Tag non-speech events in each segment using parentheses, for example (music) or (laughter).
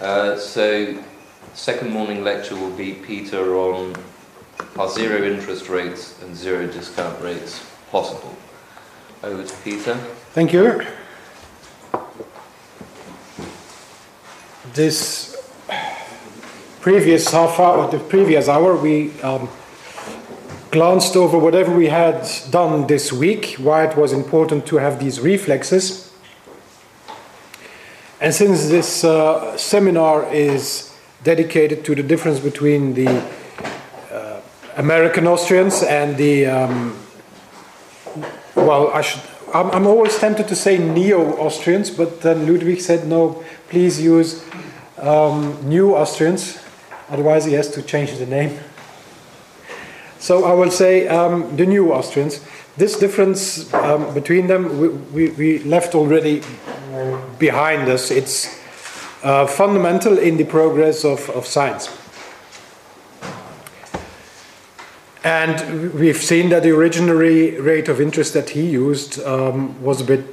Uh, so, second morning lecture will be Peter on are zero interest rates and zero discount rates possible? Over to Peter. Thank you. This previous half hour, the previous hour, we um, glanced over whatever we had done this week, why it was important to have these reflexes. And since this uh, seminar is dedicated to the difference between the uh, American Austrians and the, um, well, I should, I'm, I'm, always tempted to say neo Austrians, but then Ludwig said, no, please use um, new Austrians, otherwise he has to change the name. So I will say um, the new Austrians. This difference um, between them we, we, we, left already behind us. It's uh, fundamental in the progress of, of science. And we've seen that the original rate of interest that he used um, was a bit,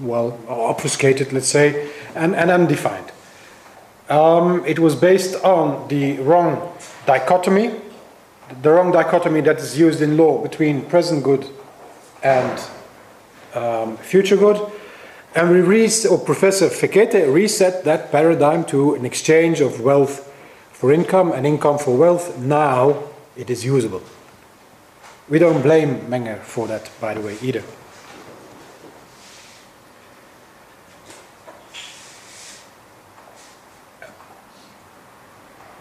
well, obfuscated, let's say, and, and undefined. Um, it was based on the wrong dichotomy the wrong dichotomy that is used in law between present good and um, future good. And we or Professor Fekete reset that paradigm to an exchange of wealth for income and income for wealth. Now it is usable. We don't blame Menger for that, by the way, either.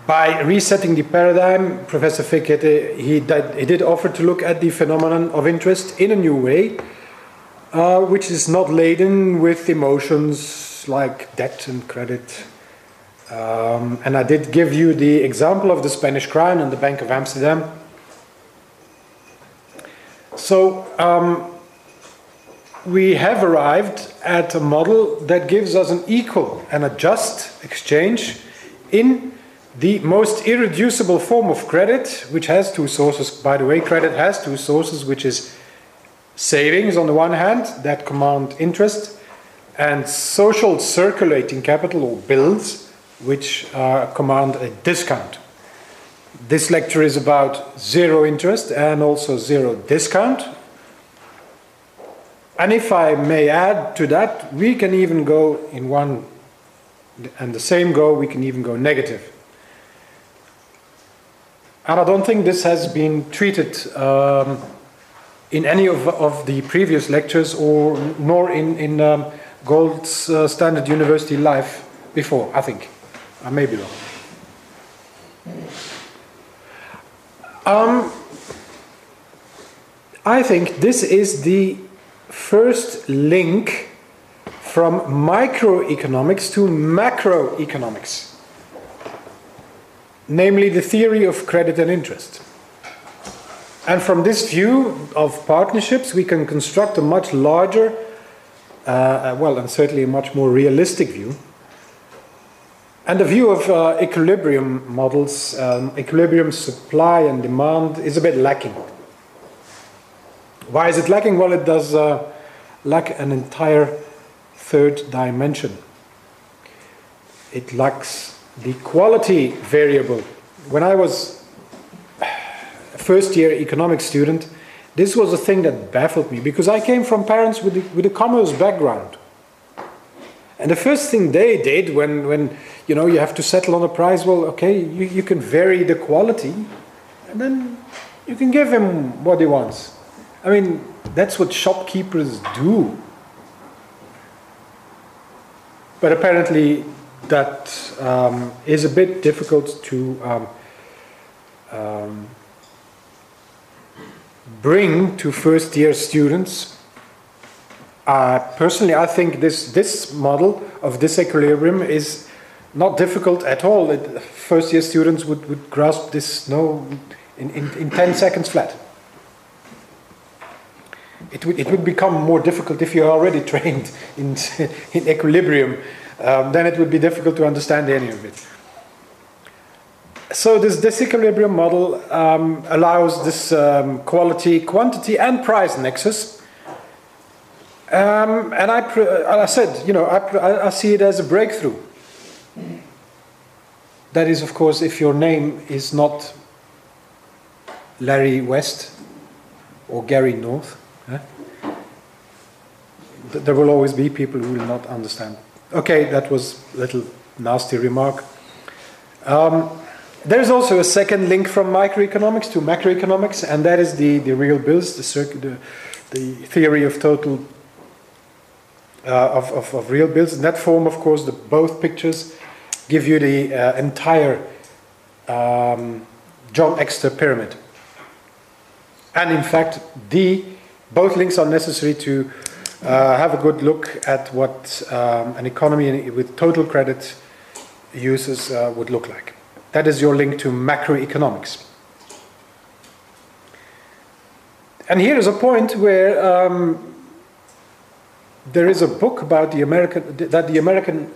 by resetting the paradigm, Professor Fekete, he did, he did offer to look at the phenomenon of interest in a new way, uh, which is not laden with emotions like debt and credit. Um, and I did give you the example of the Spanish crown and the Bank of Amsterdam. So um, we have arrived at a model that gives us an equal and a just exchange in the most irreducible form of credit, which has two sources, by the way, credit has two sources, which is savings on the one hand that command interest, and social circulating capital or bills, which uh, command a discount. This lecture is about zero interest and also zero discount. And if I may add to that, we can even go in one and the same go, we can even go negative. And I don't think this has been treated um, in any of, of the previous lectures or nor in, in um, Gold uh, Standard University life before, I think. I may be wrong. Um, I think this is the first link from microeconomics to macroeconomics namely the theory of credit and interest. And from this view of partnerships, we can construct a much larger, uh, uh, well, and certainly a much more realistic view. And the view of uh, equilibrium models, um, equilibrium supply and demand, is a bit lacking. Why is it lacking? Well, it does uh, lack an entire third dimension. It lacks the quality variable. When I was first year economics student, this was a thing that baffled me because I came from parents with, with a commerce background. And the first thing they did when, when you know you have to settle on a price, well, okay, you, you can vary the quality, and then you can give him what he wants. I mean, that's what shopkeepers do. But apparently, that um, is a bit difficult to um, um, bring to first year students. Uh, personally, I think this, this model of disequilibrium is not difficult at all. It, first year students would, would grasp this no, in, in, in 10 seconds flat. It would, it would become more difficult if you're already (laughs) trained in, in equilibrium um, then it would be difficult to understand any of it. So this disequilibrium model um, allows this um, quality, quantity, and price nexus. Um, and I, I said, you know, I, I see it as a breakthrough. That is, of course, if your name is not Larry West or Gary North. eh? There will always be people who will not understand. Okay, that was a little nasty remark. Um, there's also a second link from microeconomics to macroeconomics, and that is the, the real bills, the, circ- the, the theory of total uh, of, of, of real bills. In that form, of course, the, both pictures give you the uh, entire um, John Exter pyramid. And in fact, the both links are necessary to uh, have a good look at what um, an economy with total credit uses uh, would look like. That is your link to macroeconomics. And here is a point where um, there is a book about the American that the American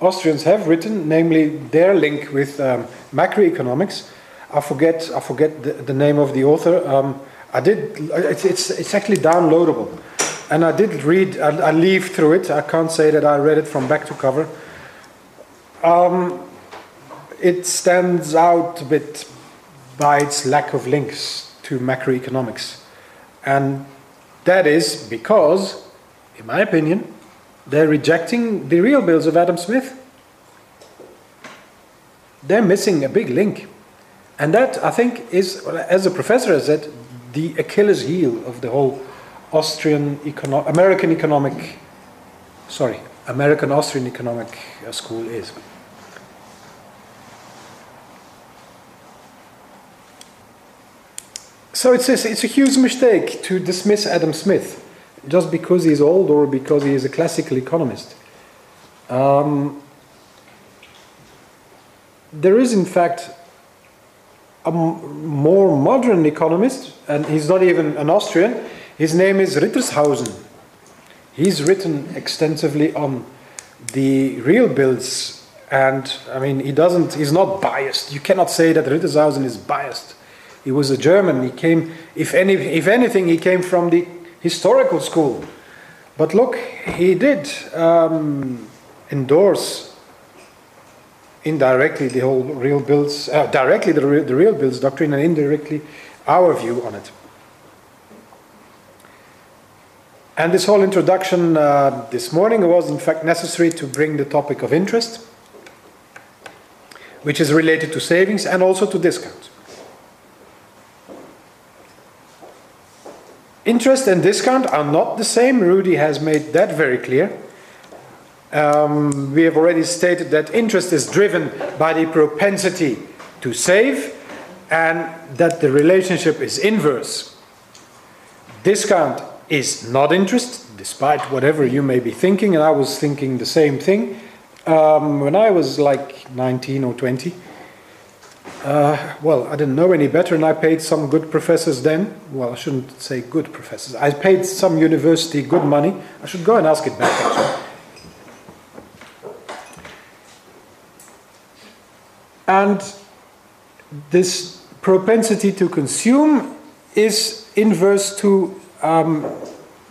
Austrians have written, namely their link with um, macroeconomics. I forget I forget the, the name of the author. Um, I did. It's, it's it's actually downloadable, and I did read. I, I leaf through it. I can't say that I read it from back to cover. Um, it stands out a bit by its lack of links to macroeconomics, and that is because, in my opinion, they're rejecting the real bills of Adam Smith. They're missing a big link. And that, I think, is, as a professor has said, the Achilles heel of the whole Austrian, econo- American economic, sorry, American Austrian economic school is. So it's a, it's a huge mistake to dismiss Adam Smith just because he's old or because he is a classical economist. Um, there is, in fact, a more modern economist, and he's not even an Austrian. His name is Rittershausen. He's written extensively on the real bills, and I mean, he doesn't. He's not biased. You cannot say that Rittershausen is biased. He was a German. He came, if any, if anything, he came from the historical school. But look, he did um, endorse indirectly the whole real bills, uh, directly the, re- the real bills doctrine, and indirectly our view on it. And this whole introduction uh, this morning was, in fact, necessary to bring the topic of interest, which is related to savings and also to discounts. Interest and discount are not the same. Rudy has made that very clear. Um, we have already stated that interest is driven by the propensity to save and that the relationship is inverse. Discount is not interest, despite whatever you may be thinking, and I was thinking the same thing um, when I was like 19 or 20. Uh, well, I didn't know any better, and I paid some good professors then. Well, I shouldn't say good professors. I paid some university good money. I should go and ask it back, actually. And this propensity to consume is inverse to um,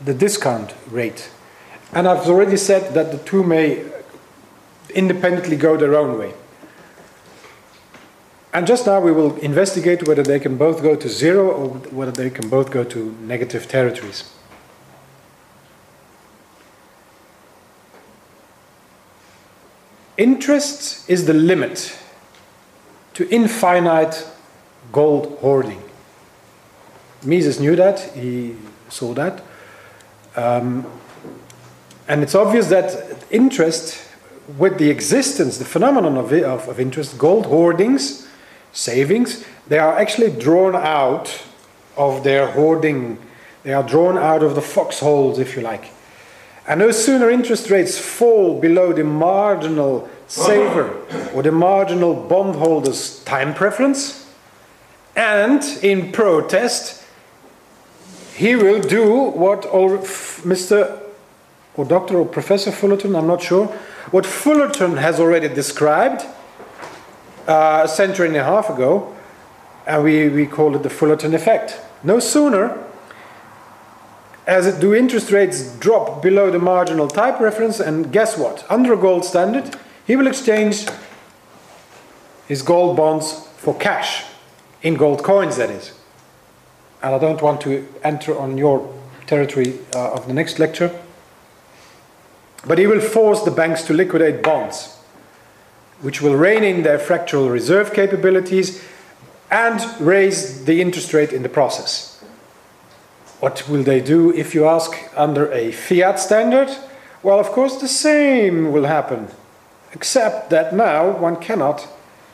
the discount rate. And I've already said that the two may independently go their own way. And just now we will investigate whether they can both go to zero or whether they can both go to negative territories. Interest is the limit to infinite gold hoarding. Mises knew that, he saw that. Um, and it's obvious that interest, with the existence, the phenomenon of, of, of interest, gold hoardings, savings, they are actually drawn out of their hoarding. They are drawn out of the foxholes, if you like. And no sooner interest rates fall below the marginal saver or the marginal bondholder's time preference, and in protest, he will do what Mr. or Dr. or Professor Fullerton, I'm not sure, what Fullerton has already described uh, a century and a half ago, and we, we call it the Fullerton effect. No sooner as it, do interest rates drop below the marginal time preference, and guess what? Under a gold standard, he will exchange his gold bonds for cash, in gold coins, that is. And I don't want to enter on your territory uh, of the next lecture. But he will force the banks to liquidate bonds, which will rein in their fractional reserve capabilities and raise the interest rate in the process. What will they do if you ask under a fiat standard? Well, of course, the same will happen, except that now one cannot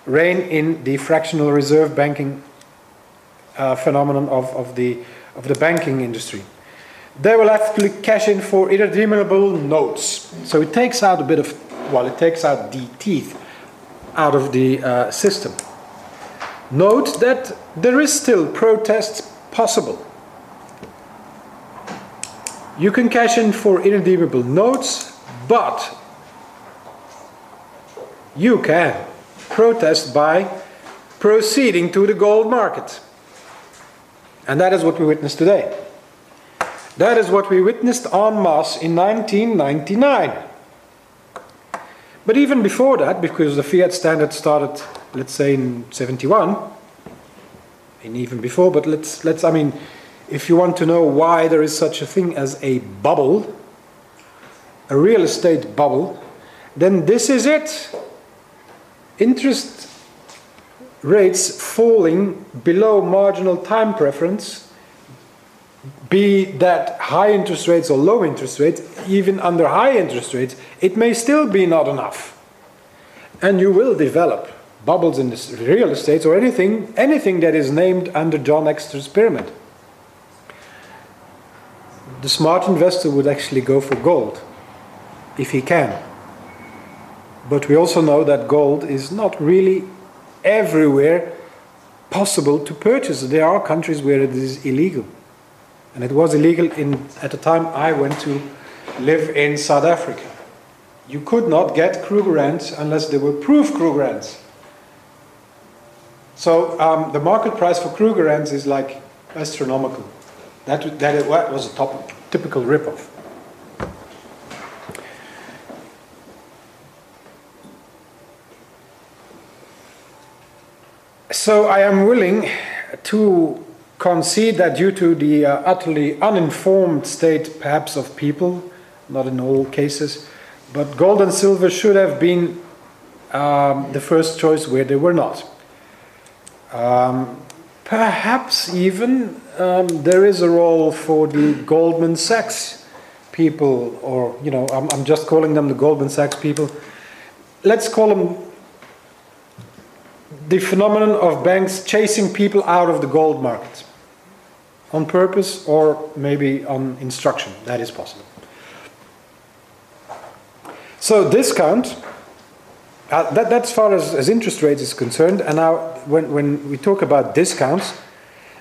rein in the fractional reserve banking uh, phenomenon of, of, the, of the banking industry. They will to cash in for irredeemable notes. So it takes out a bit of, well, it takes out the teeth out of the uh, system. Note that there is still protest possible. You can cash in for irredeemable notes, but you can protest by proceeding to the gold market. And that is what we witnessed today. That is what we witnessed en masse in 1999. But even before that, because the fiat standard started, let's say, in 71, and even before, but let's, let's, I mean, if you want to know why there is such a thing as a bubble, a real estate bubble, then this is it. Interest rates falling below marginal time preference, be that high interest rates or low interest rates, even under high interest rates, it may still be not enough. And you will develop bubbles in the real estate or anything, anything that is named under John Exter's pyramid the smart investor would actually go for gold if he can. But we also know that gold is not really everywhere possible to purchase. There are countries where it is illegal. And it was illegal in, at the time I went to live in South Africa. You could not get Krugerrands unless there were proof Krugerrands. So um, the market price for Krugerrands is like astronomical. That, that was a top, typical ripoff. So I am willing to concede that due to the uh, utterly uninformed state, perhaps, of people, not in all cases, but gold and silver should have been um, the first choice where they were not. Um, perhaps even um, there is a role for the Goldman Sachs people, or, you know, I'm, I'm just calling them the Goldman Sachs people. Let's call them the phenomenon of banks chasing people out of the gold market on purpose or maybe on instruction. That is possible. So, discount, uh, that, that's far as, as interest rates is concerned. And now, when, when we talk about discounts,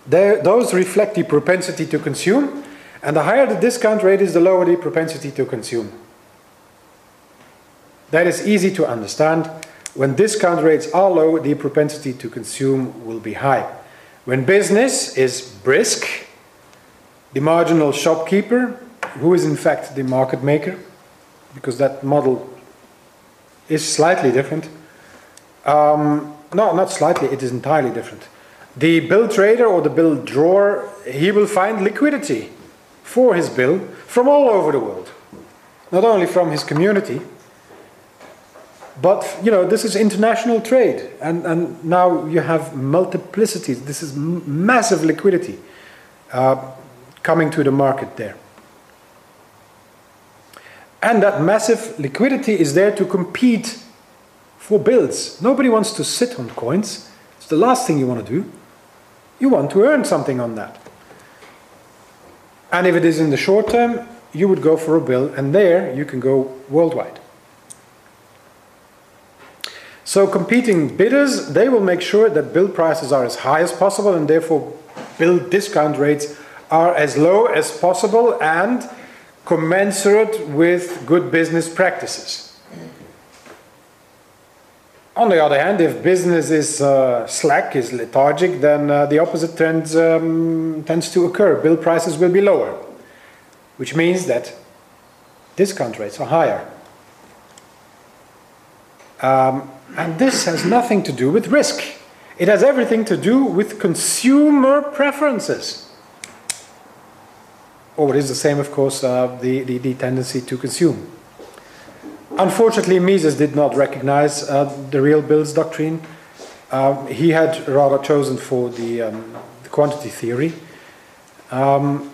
those reflect the propensity to consume, and the higher the discount rate is, the lower the propensity to consume. That is easy to understand. When discount rates are low, the propensity to consume will be high. When business is brisk, the marginal shopkeeper, who is in fact the market maker, because that model is slightly different. Um, no, not slightly, it is entirely different. The bill trader or the bill drawer, he will find liquidity for his bill from all over the world. Not only from his community, but you know this is international trade, and, and now you have multiplicities. This is massive liquidity uh, coming to the market there, and that massive liquidity is there to compete for bills. Nobody wants to sit on coins. It's the last thing you want to do. You want to earn something on that. And if it is in the short term, you would go for a bill, and there you can go worldwide. So competing bidders, they will make sure that bill prices are as high as possible and therefore bill discount rates are as low as possible and commensurate with good business practices. On the other hand, if business is uh, slack, is lethargic, then uh, the opposite trend um, tends to occur. Bill prices will be lower, which means that discount rates are higher. Um, and this has nothing to do with risk. It has everything to do with consumer preferences. Or it is the same, of course, uh, the, the, the, tendency to consume. Unfortunately, Mises did not recognize uh, the real Bill's doctrine. Uh, he had rather chosen for the, um, the quantity theory. Um,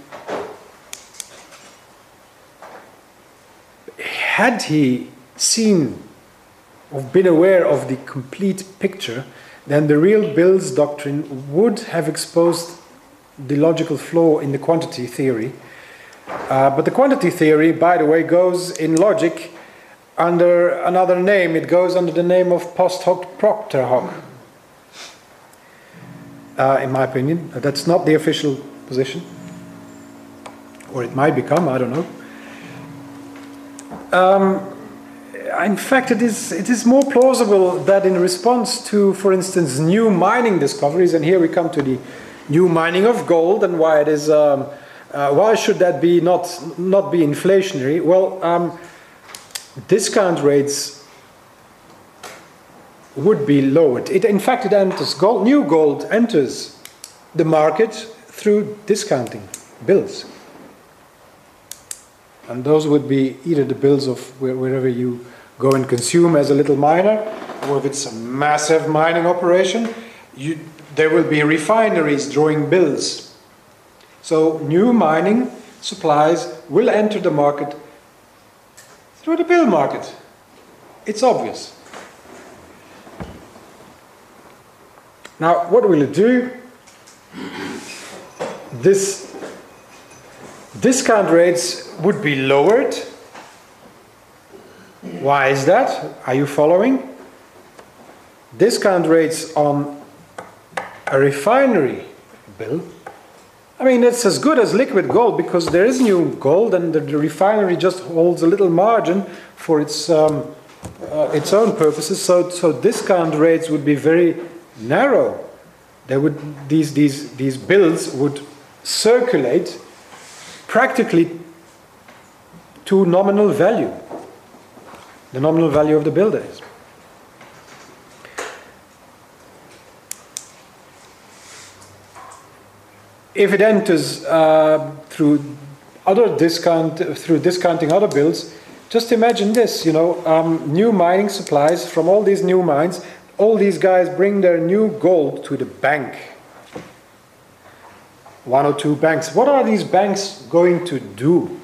had he seen or been aware of the complete picture, then the real Bill's doctrine would have exposed the logical flaw in the quantity theory. Uh, but the quantity theory, by the way, goes in logic under another name. It goes under the name of post hoc propter hoc. Uh, in my opinion, that's not the official position, or it might become. I don't know. Um, in fact, it is, it is more plausible that in response to, for instance, new mining discoveries, and here we come to the new mining of gold and why it is, um, uh, why should that be not, not be inflationary? Well, um, discount rates would be lowered. It, in fact, it enters gold, new gold enters the market through discounting bills. And those would be either the bills of wherever you go and consume as a little miner, or if it's a massive mining operation, you, there will be refineries drawing bills. So new mining supplies will enter the market through the bill market. It's obvious. Now, what will it do? This discount rates would be lowered why is that? Are you following? Discount rates on a refinery bill. I mean, it's as good as liquid gold because there is new gold and the, the refinery just holds a little margin for its, um, uh, its own purposes. So, so discount rates would be very narrow. There would, these, these, these bills would circulate practically to nominal value the nominal value of the bill is. If it enters uh, through other discount through discounting other bills, just imagine this: you know, um, new mining supplies from all these new mines. All these guys bring their new gold to the bank. One or two banks. What are these banks going to do?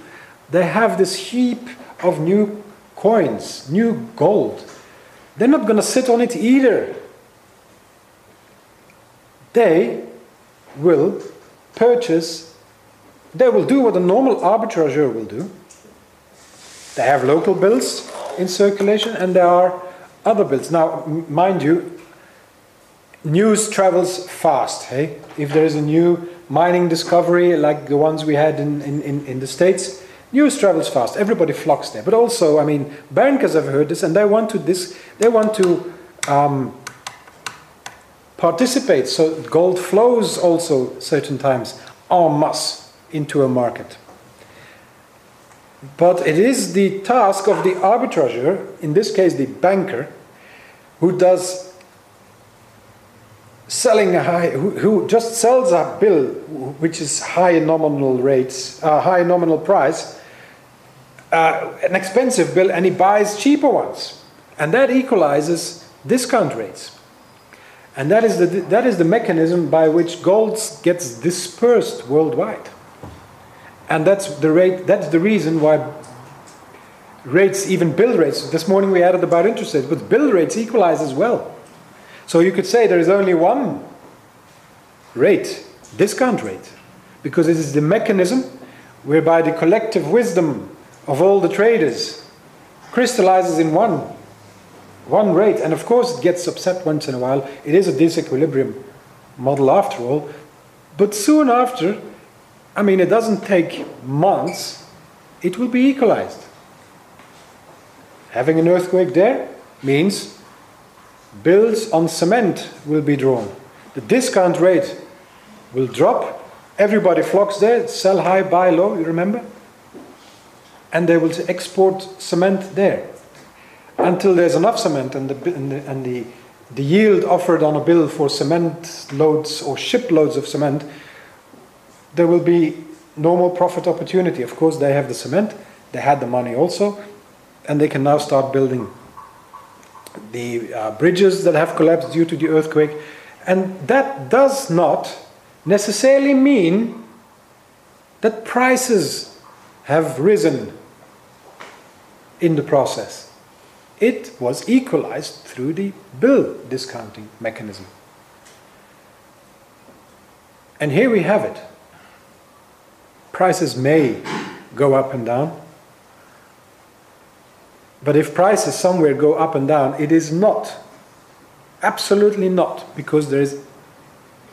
They have this heap of new coins, new gold. They're not going to sit on it either. They will purchase, they will do what a normal arbitrageur will do. They have local bills in circulation and there are other bills. Now, mind you, news travels fast. Hey, if there is a new mining discovery like the ones we had in, in, in the States, News travels fast. Everybody flocks there. But also, I mean, bankers have heard this, and they want to this. They want to um, participate. So gold flows also certain times en masse into a market. But it is the task of the arbitrager, in this case the banker, who does selling a high, who, who just sells a bill which is high nominal rates, uh, high nominal price, uh, an expensive bill and he buys cheaper ones. And that equalizes discount rates. And that is the, that is the mechanism by which gold gets dispersed worldwide. And that's the, rate, that's the reason why rates, even bill rates, this morning we added about interest rates, but bill rates equalize as well. So you could say there is only one rate, discount rate, because it is the mechanism whereby the collective wisdom of all the traders crystallizes in one one rate. And of course it gets upset once in a while. It is a disequilibrium model after all. But soon after i mean it doesn't take months it will be equalized. Having an earthquake there means bills on cement will be drawn. The discount rate will drop. Everybody flocks there sell high buy low you remember and they will export cement there. until there's enough cement and the, and the, and the, the yield offered on a bill for cement loads or shiploads of cement, there will be normal profit opportunity. Of course, they have the cement, they had the money also, and they can now start building the uh, bridges that have collapsed due to the earthquake. And that does not necessarily mean that prices have risen in the process. It was equalized through the bill discounting mechanism. And here we have it. Prices may go up and down. But if prices somewhere go up and down, it is not, absolutely not, because there is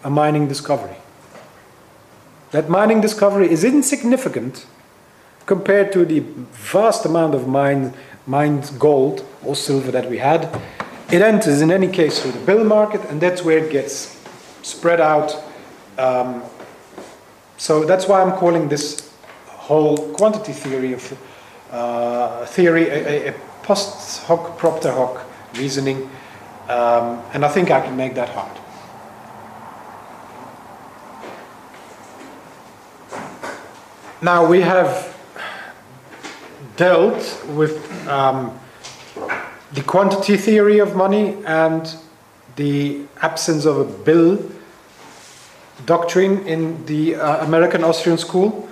a mining discovery. That mining discovery is insignificant compared to the vast amount of mine, mined gold or silver that we had. It enters in any case through the bill market, and that's where it gets spread out. Um, so that's why I'm calling this whole quantity theory of uh, theory a, a, post hoc propter hoc reasoning, um, and I think I can make that hard. Now we have dealt with um, the quantity theory of money and the absence of a bill doctrine in the uh, American Austrian school.